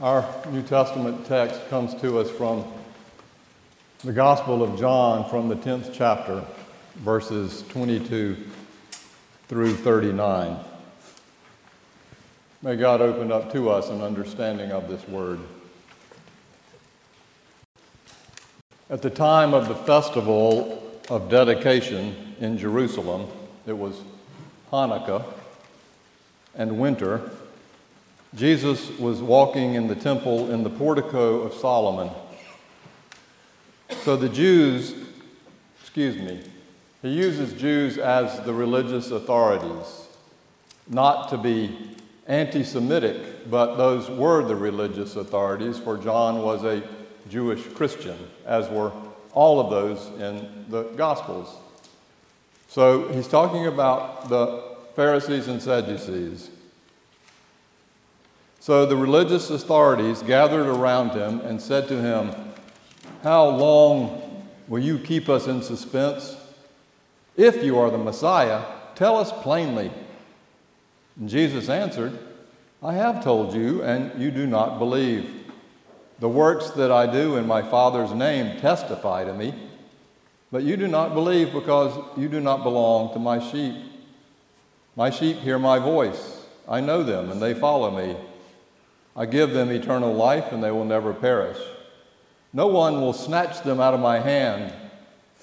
Our New Testament text comes to us from the Gospel of John from the 10th chapter, verses 22 through 39. May God open up to us an understanding of this word. At the time of the festival of dedication in Jerusalem, it was Hanukkah and winter, Jesus was walking in the temple in the portico of Solomon. So the Jews, excuse me, he uses Jews as the religious authorities, not to be anti Semitic, but those were the religious authorities, for John was a Jewish Christian, as were all of those in the Gospels. So he's talking about the Pharisees and Sadducees. So the religious authorities gathered around him and said to him, How long will you keep us in suspense? If you are the Messiah, tell us plainly. And Jesus answered, I have told you, and you do not believe. The works that I do in my Father's name testify to me, but you do not believe because you do not belong to my sheep. My sheep hear my voice. I know them, and they follow me. I give them eternal life, and they will never perish. No one will snatch them out of my hand,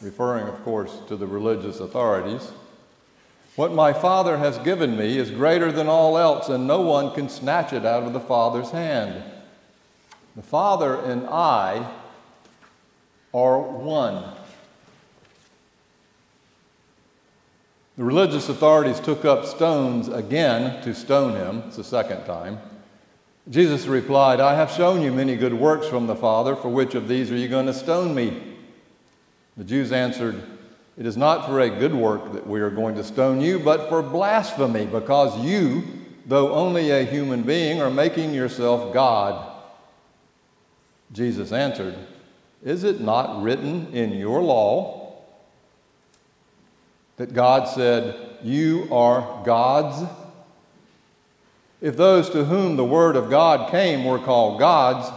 referring, of course, to the religious authorities. What my Father has given me is greater than all else, and no one can snatch it out of the Father's hand. The Father and I are one. The religious authorities took up stones again to stone him. It's the second time. Jesus replied, I have shown you many good works from the Father. For which of these are you going to stone me? The Jews answered, It is not for a good work that we are going to stone you, but for blasphemy, because you, though only a human being, are making yourself God. Jesus answered, Is it not written in your law that God said, You are gods? If those to whom the word of God came were called gods,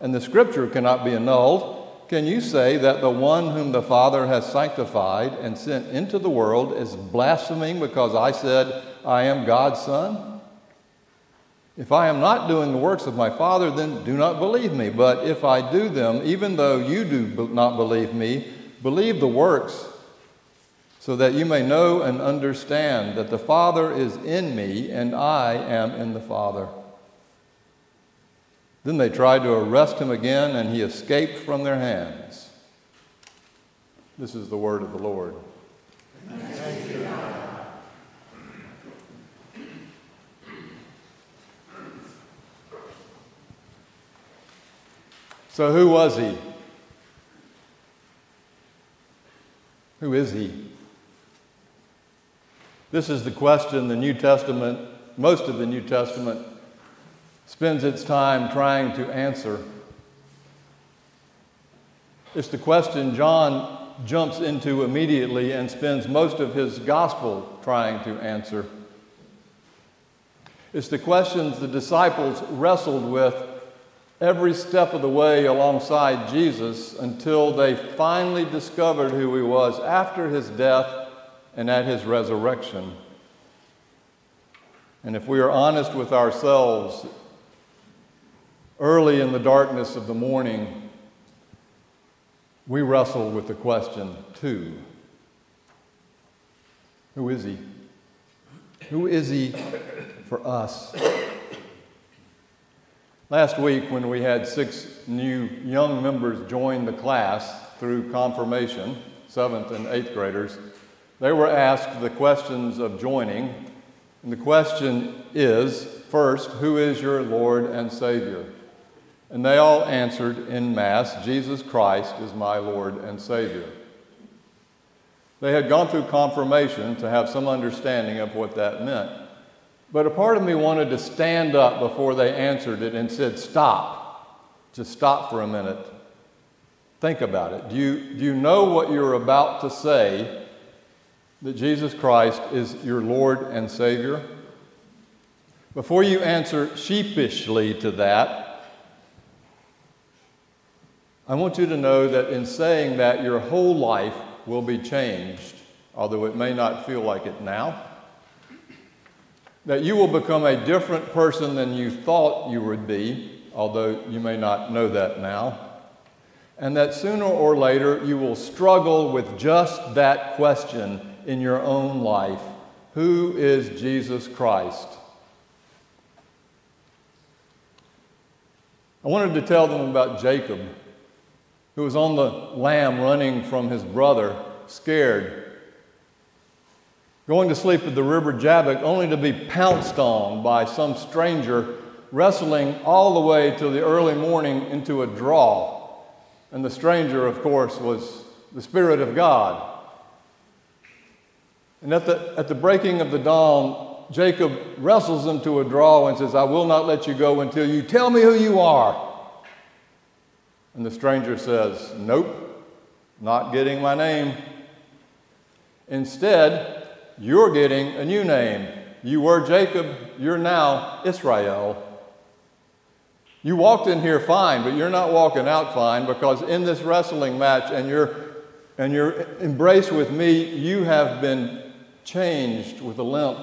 and the scripture cannot be annulled, can you say that the one whom the Father has sanctified and sent into the world is blaspheming because I said, I am God's Son? If I am not doing the works of my Father, then do not believe me. But if I do them, even though you do not believe me, believe the works so that you may know and understand that the Father is in me and I am in the Father. Then they tried to arrest him again, and he escaped from their hands. This is the word of the Lord. So, who was he? Who is he? This is the question the New Testament, most of the New Testament, spends its time trying to answer. It's the question John jumps into immediately and spends most of his gospel trying to answer. It's the questions the disciples wrestled with every step of the way alongside Jesus until they finally discovered who he was after his death and at his resurrection. And if we are honest with ourselves, early in the darkness of the morning, we wrestle with the question, too Who is he? Who is he for us? Last week, when we had six new young members join the class through confirmation, seventh and eighth graders, they were asked the questions of joining. And the question is first, who is your Lord and Savior? And they all answered in mass, Jesus Christ is my Lord and Savior. They had gone through confirmation to have some understanding of what that meant. But a part of me wanted to stand up before they answered it and said, Stop. Just stop for a minute. Think about it. Do you, do you know what you're about to say that Jesus Christ is your Lord and Savior? Before you answer sheepishly to that, I want you to know that in saying that, your whole life will be changed, although it may not feel like it now. That you will become a different person than you thought you would be, although you may not know that now. And that sooner or later you will struggle with just that question in your own life Who is Jesus Christ? I wanted to tell them about Jacob, who was on the lam running from his brother, scared, going to sleep at the river Jabbok, only to be pounced on by some stranger, wrestling all the way till the early morning into a draw. And the stranger, of course, was the Spirit of God. And at the, at the breaking of the dawn, Jacob wrestles him to a draw and says, I will not let you go until you tell me who you are. And the stranger says, Nope, not getting my name. Instead, you're getting a new name. You were Jacob, you're now Israel. You walked in here fine, but you're not walking out fine because in this wrestling match and your and your embrace with me, you have been changed with a limp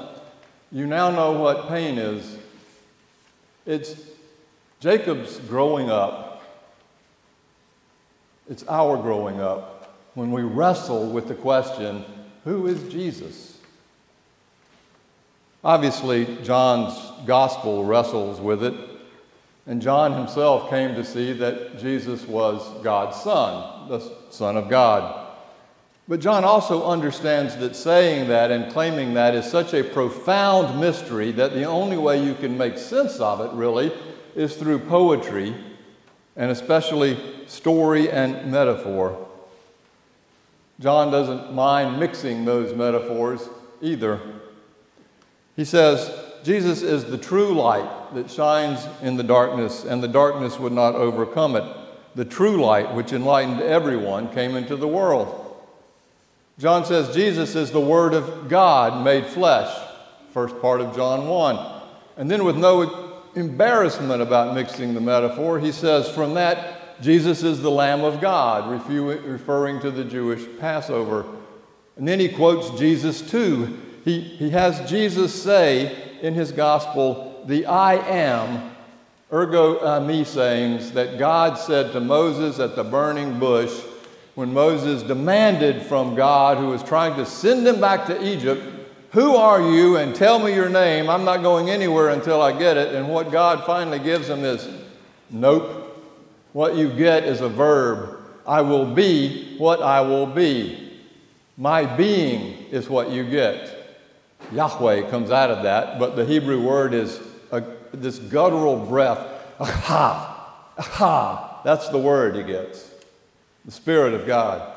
you now know what pain is. It's Jacob's growing up. It's our growing up when we wrestle with the question who is Jesus? Obviously, John's gospel wrestles with it, and John himself came to see that Jesus was God's Son, the Son of God. But John also understands that saying that and claiming that is such a profound mystery that the only way you can make sense of it, really, is through poetry, and especially story and metaphor. John doesn't mind mixing those metaphors either. He says, Jesus is the true light that shines in the darkness, and the darkness would not overcome it. The true light, which enlightened everyone, came into the world. John says Jesus is the Word of God made flesh, first part of John 1. And then, with no embarrassment about mixing the metaphor, he says, from that, Jesus is the Lamb of God, referring to the Jewish Passover. And then he quotes Jesus too. He, he has Jesus say in his gospel, the I am, ergo uh, me sayings that God said to Moses at the burning bush when Moses demanded from God, who was trying to send him back to Egypt, Who are you? and tell me your name. I'm not going anywhere until I get it. And what God finally gives him is, Nope. What you get is a verb. I will be what I will be. My being is what you get. Yahweh comes out of that, but the Hebrew word is a, this guttural breath. Aha! Aha! That's the word he gets the Spirit of God.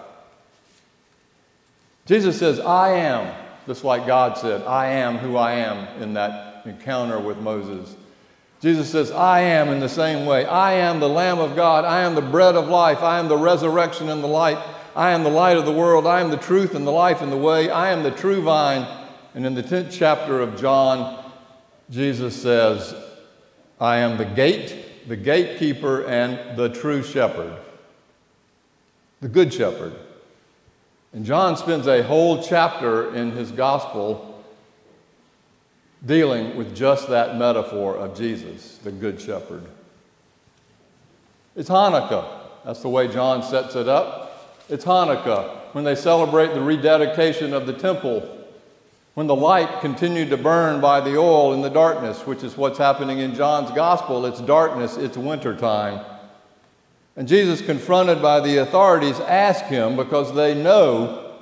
Jesus says, I am, just like God said, I am who I am in that encounter with Moses. Jesus says, I am in the same way. I am the Lamb of God. I am the bread of life. I am the resurrection and the light. I am the light of the world. I am the truth and the life and the way. I am the true vine. And in the 10th chapter of John, Jesus says, I am the gate, the gatekeeper, and the true shepherd the Good Shepherd. And John spends a whole chapter in his gospel dealing with just that metaphor of Jesus, the Good Shepherd. It's Hanukkah. That's the way John sets it up. It's Hanukkah when they celebrate the rededication of the temple, when the light continued to burn by the oil in the darkness, which is what's happening in John's gospel. It's darkness, it's wintertime. And Jesus, confronted by the authorities, ask him because they know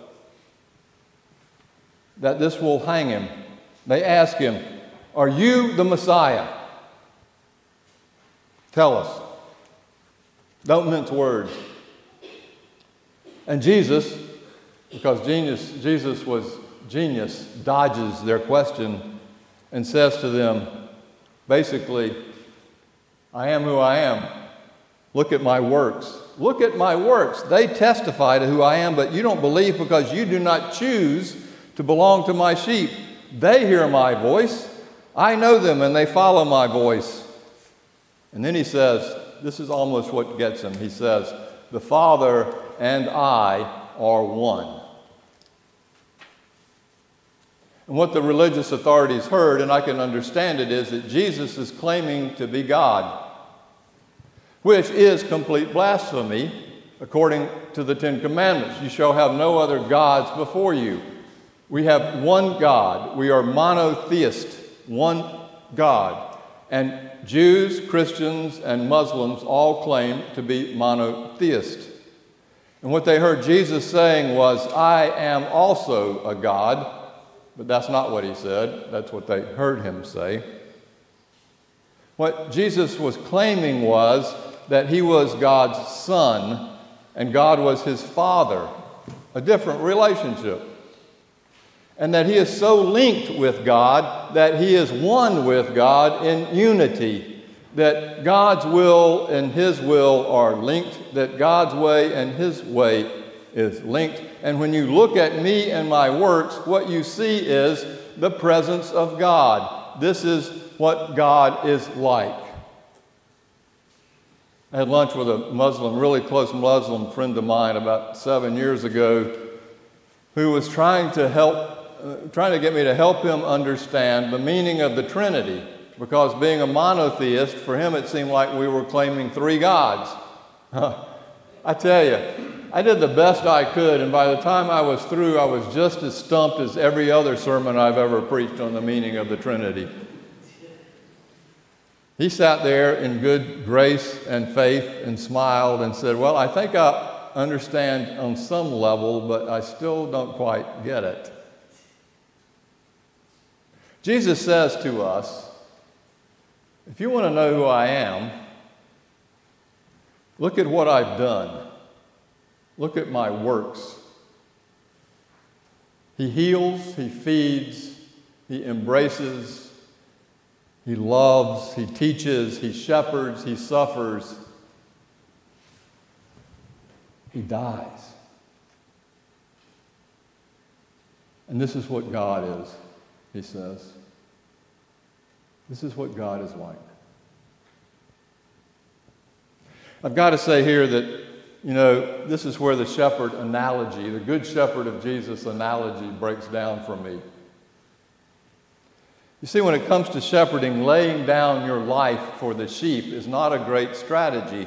that this will hang him. They ask him, Are you the Messiah? Tell us. Don't mince words. And Jesus, because genius, Jesus was genius, dodges their question and says to them, basically, I am who I am. Look at my works. Look at my works. They testify to who I am, but you don't believe because you do not choose to belong to my sheep. They hear my voice. I know them and they follow my voice. And then he says, this is almost what gets him. He says, The Father and I are one. And what the religious authorities heard, and I can understand it, is that Jesus is claiming to be God, which is complete blasphemy according to the Ten Commandments. You shall have no other gods before you. We have one God. We are monotheist, one God. And Jews, Christians, and Muslims all claim to be monotheist. And what they heard Jesus saying was, I am also a God. But that's not what he said, that's what they heard him say. What Jesus was claiming was that he was God's son and God was his father, a different relationship. And that he is so linked with God that he is one with God in unity. That God's will and his will are linked, that God's way and his way is linked. And when you look at me and my works, what you see is the presence of God. This is what God is like. I had lunch with a Muslim, really close Muslim friend of mine about seven years ago who was trying to help, uh, trying to get me to help him understand the meaning of the Trinity. Because being a monotheist, for him it seemed like we were claiming three gods. I tell you, I did the best I could, and by the time I was through, I was just as stumped as every other sermon I've ever preached on the meaning of the Trinity. He sat there in good grace and faith and smiled and said, Well, I think I understand on some level, but I still don't quite get it. Jesus says to us, If you want to know who I am, look at what I've done. Look at my works. He heals, he feeds, he embraces, he loves, he teaches, he shepherds, he suffers, he dies. And this is what God is, he says. This is what God is like. I've got to say here that you know, this is where the shepherd analogy, the good shepherd of Jesus analogy, breaks down for me. You see, when it comes to shepherding, laying down your life for the sheep is not a great strategy.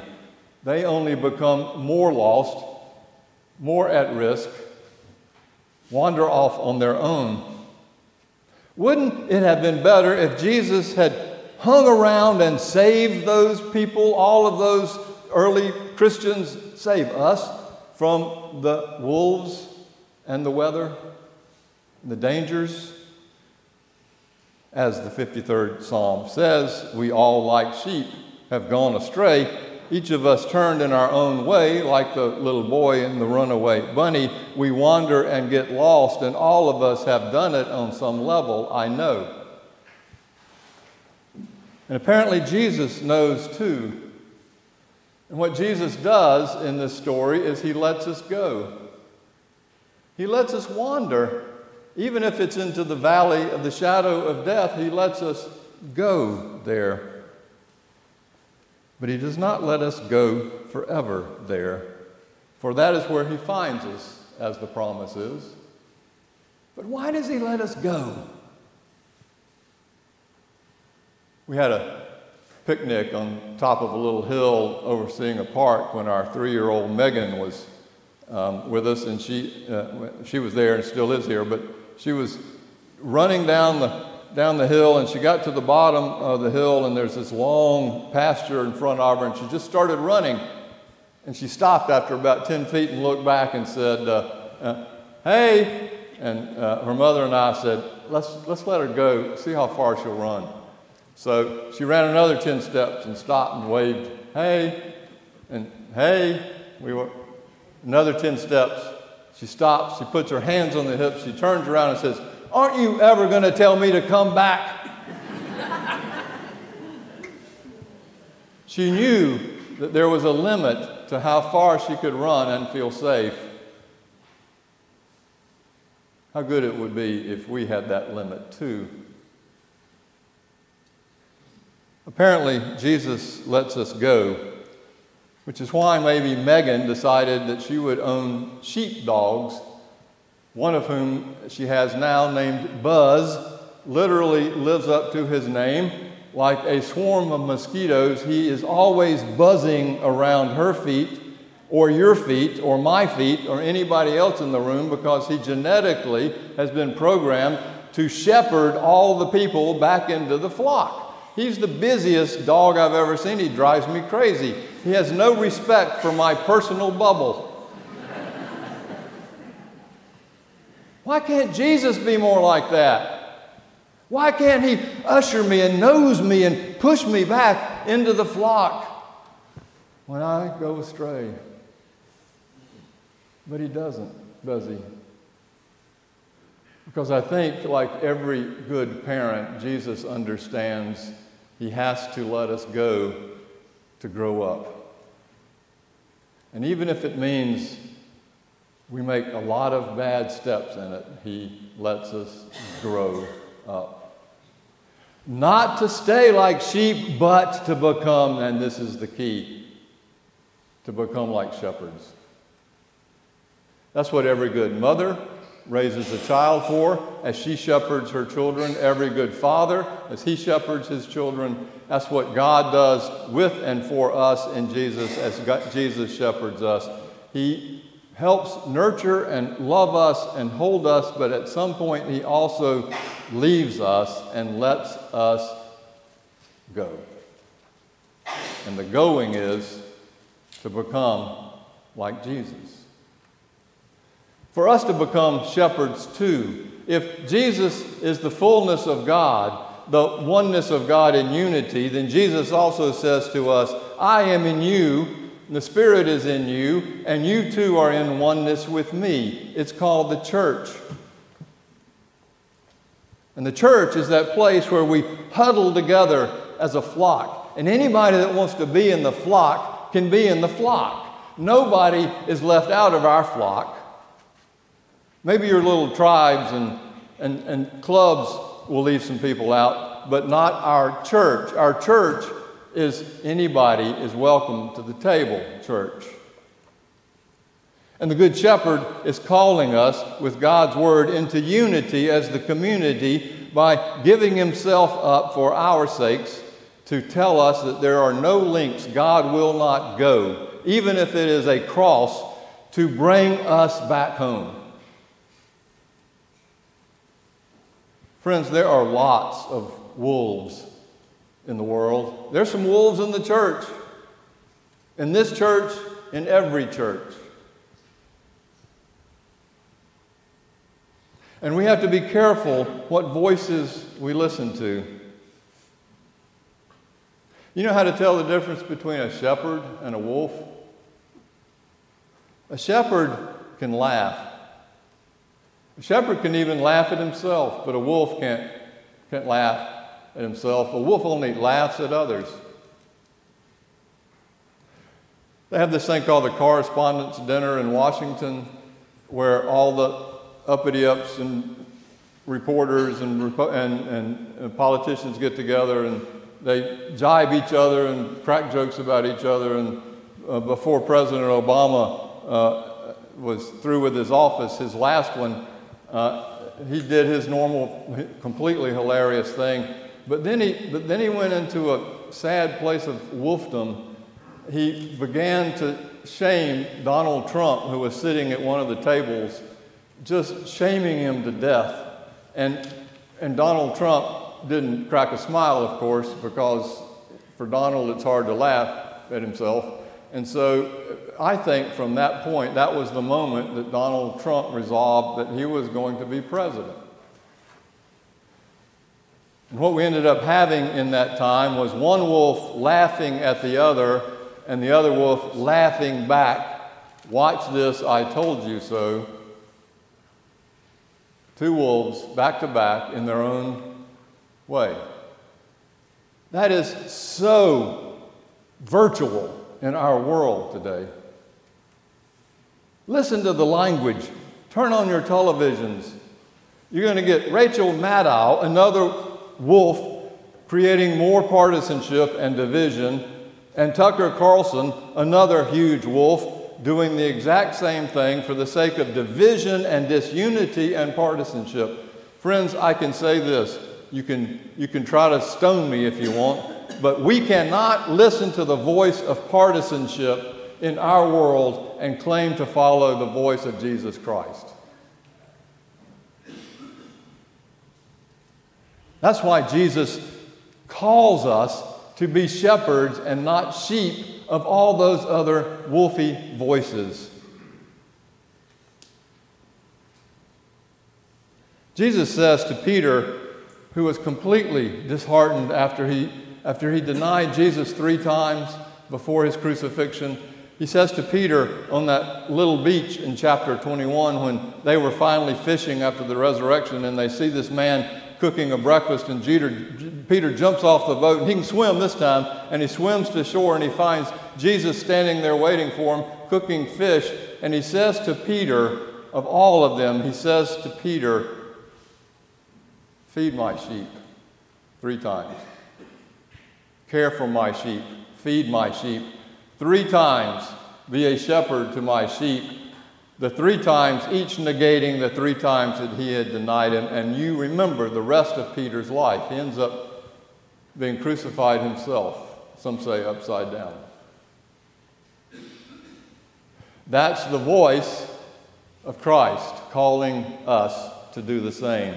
They only become more lost, more at risk, wander off on their own. Wouldn't it have been better if Jesus had hung around and saved those people, all of those early Christians save us from the wolves and the weather, the dangers. As the 53rd Psalm says, we all, like sheep, have gone astray. Each of us turned in our own way, like the little boy and the runaway bunny. We wander and get lost, and all of us have done it on some level, I know. And apparently, Jesus knows too and what Jesus does in this story is he lets us go. He lets us wander. Even if it's into the valley of the shadow of death, he lets us go there. But he does not let us go forever there, for that is where he finds us, as the promise is. But why does he let us go? We had a picnic on top of a little hill overseeing a park when our three-year-old Megan was um, with us, and she uh, she was there and still is here. But she was running down the down the hill, and she got to the bottom of the hill, and there's this long pasture in front of her, and she just started running, and she stopped after about 10 feet and looked back and said, uh, uh, "Hey!" And uh, her mother and I said, "Let's let's let her go. See how far she'll run." So she ran another 10 steps and stopped and waved, hey, and hey. We were another 10 steps. She stops, she puts her hands on the hips, she turns around and says, Aren't you ever going to tell me to come back? she knew that there was a limit to how far she could run and feel safe. How good it would be if we had that limit too. Apparently, Jesus lets us go which is why maybe Megan decided that she would own sheep dogs, one of whom she has now named Buzz, literally lives up to his name. Like a swarm of mosquitoes, he is always buzzing around her feet, or your feet, or my feet, or anybody else in the room because he genetically has been programmed to shepherd all the people back into the flock. He's the busiest dog I've ever seen. He drives me crazy. He has no respect for my personal bubble. Why can't Jesus be more like that? Why can't he usher me and nose me and push me back into the flock when I go astray? But he doesn't, does he? Because I think, like every good parent, Jesus understands he has to let us go to grow up. And even if it means we make a lot of bad steps in it, he lets us grow up. Not to stay like sheep, but to become, and this is the key, to become like shepherds. That's what every good mother raises a child for, as she shepherds her children. Every good father, as he shepherds his children. That's what God does with and for us in Jesus, as God, Jesus shepherds us. He helps nurture and love us and hold us, but at some point, He also leaves us and lets us go. And the going is to become like Jesus. For us to become shepherds too, if Jesus is the fullness of God, the oneness of God in unity, then Jesus also says to us, I am in you, the Spirit is in you, and you too are in oneness with me. It's called the church. And the church is that place where we huddle together as a flock. And anybody that wants to be in the flock can be in the flock. Nobody is left out of our flock. Maybe your little tribes and, and, and clubs will leave some people out, but not our church. Our church is anybody is welcome to the table, church. And the Good Shepherd is calling us with God's Word into unity as the community by giving Himself up for our sakes to tell us that there are no links God will not go, even if it is a cross, to bring us back home. Friends, there are lots of wolves in the world. There's some wolves in the church, in this church, in every church. And we have to be careful what voices we listen to. You know how to tell the difference between a shepherd and a wolf? A shepherd can laugh. A shepherd can even laugh at himself, but a wolf can't, can't laugh at himself. A wolf only laughs at others. They have this thing called the Correspondents' Dinner in Washington, where all the uppity ups and reporters and, and, and, politicians get together and they jibe each other and crack jokes about each other. And uh, before President Obama uh, was through with his office, his last one, uh, he did his normal, completely hilarious thing. But then he, but then he went into a sad place of wolfdom. He began to shame Donald Trump, who was sitting at one of the tables just shaming him to death. And, and Donald Trump didn't crack a smile, of course, because for Donald it's hard to laugh at himself. And so I think from that point, that was the moment that Donald Trump resolved that he was going to be president. And what we ended up having in that time was one wolf laughing at the other, and the other wolf laughing back. Watch this, I told you so two wolves back to back in their own way. That is so virtual in our world today. Listen to the language. Turn on your televisions. You're going to get Rachel Maddow, another wolf, creating more partisanship and division And Tucker Carlson, another huge wolf, doing the exact same thing for the sake of division and disunity and partisanship. Friends, I can say this. You can, you can try to stone me if you want, but we cannot listen to the voice of partisanship in our world and claim to follow the voice of Jesus Christ. That's why Jesus calls us to be shepherds and not sheep of all those other wolfy voices. Jesus says to Peter, who was completely disheartened after he, after he denied Jesus three times before his crucifixion, he says to Peter on that little beach in chapter 21 when they were finally fishing after the resurrection and they see this man cooking a breakfast, and Peter, Peter jumps off the boat, and he can swim this time, and he swims to shore, and he finds Jesus standing there waiting for him, cooking fish, and he says to Peter, of all of them, he says to Peter, Feed my sheep three times. Care for my sheep. Feed my sheep. Three times be a shepherd to my sheep the three times, each negating the three times that he had denied him. And you remember the rest of Peter's life. He ends up being crucified himself, some say upside down. That's the voice of Christ calling us to do the same.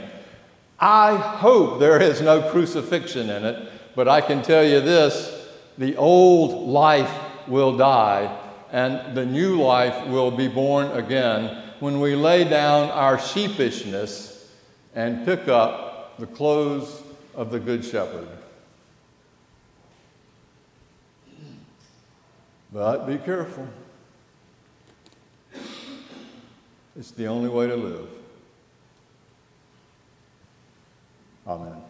I hope there is no crucifixion in it, but I can tell you this the old life will die, and the new life will be born again when we lay down our sheepishness and pick up the clothes of the Good Shepherd. But be careful. It's the only way to live. Amen.